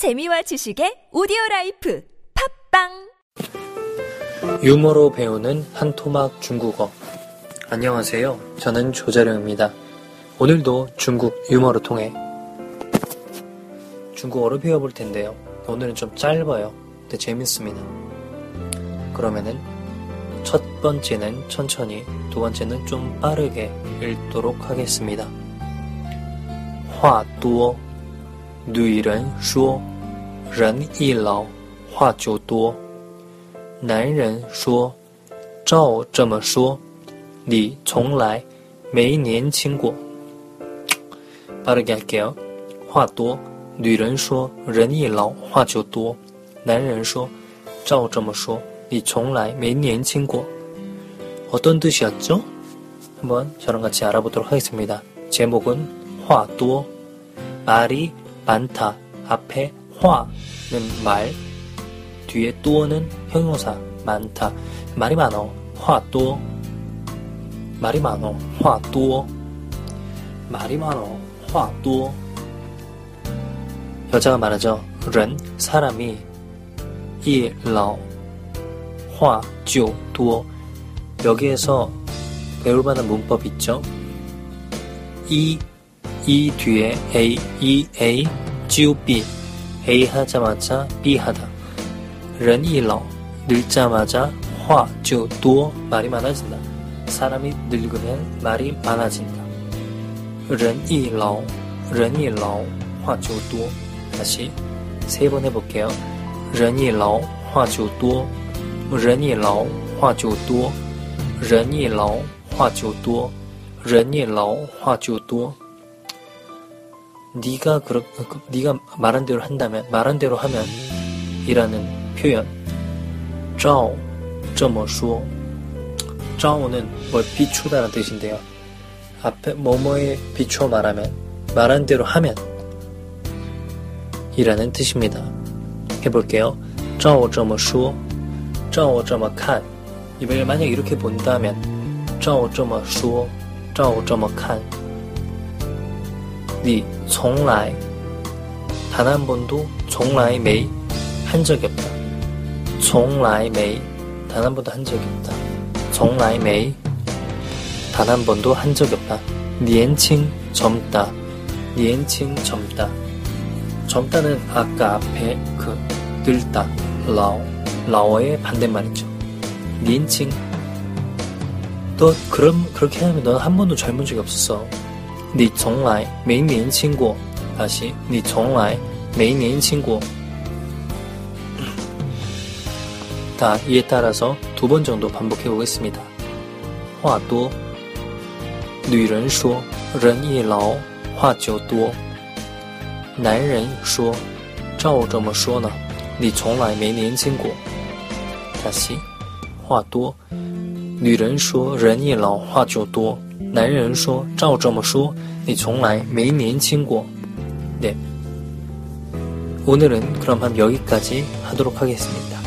재미와 지식의 오디오 라이프 팝빵 유머로 배우는 한토막 중국어. 안녕하세요. 저는 조자룡입니다. 오늘도 중국 유머를 통해 중국어를 배워볼 텐데요. 오늘은 좀 짧아요. 근데 재밌습니다. 그러면은 첫 번째는 천천히, 두 번째는 좀 빠르게 읽도록 하겠습니다. 话多,女人说, 人一老话就多.男人说：“照这么说，你从来没年轻过。”빠르게할게요话多，女人说：“人一老话就多。”男人说：“照这么说，你从来没年轻过。”어떤뜻이었죠한번저랑같이알아보도록하겠습니다 제목은话多，말이많다앞에 화는 말, 뒤에 또는 형용사 많다 말이 많어 화多 말이 많어 화多 말이 많어 화多 여자가 말하죠 人 사람이 一老 화就多 여기에서 배울 만한 문법 있죠 이, 이 뒤에 A, E, A, G, B A 하자마자 B 하다 人一老 늙자마자 화就多 말이 많아진다. 사람이 늙으면 말이 많아진다. 人一老,人一老 화就多 다시 세 번 해볼게요. 人一老话就多人一老话就多人一老话就多人一老话就多 네가 그렇 네가 말한 대로 한다면 말한 대로 하면 이라는 표현 照这么说 照는 뭘 비추다는 뜻인데요. 앞에 뭐뭐에 비추어 말하면 말한 대로 하면 이라는 뜻입니다. 해볼게요. 照这么说照这么看 이걸 만약 이렇게 본다면 照这么说照这么看 你从来단 한 번도 从来没한 적이 없다. 从来没단 한 번도 한 적이 없다. 从来没단 한 번도 한 적이 없다. 年轻 젊다. 年轻 젊다. 젊다는 아까 앞에 그 늙다. 老 라오의 반대말이죠. 年轻너 그럼 그렇게 하면 너는 한 번도 젊은 적이 없었어. 你从来没年轻过 다시 你从来没年轻过 다 이에 따라서 두 번 정도 반복해 보겠습니다. 话多女人说人一老话就多男人说照这么说呢你从来没年轻过 다시 话多女人说人一老话就多 男人说照这么说你从来没年轻过 네. 오늘은 그럼 한 여기까지 하도록 하겠습니다.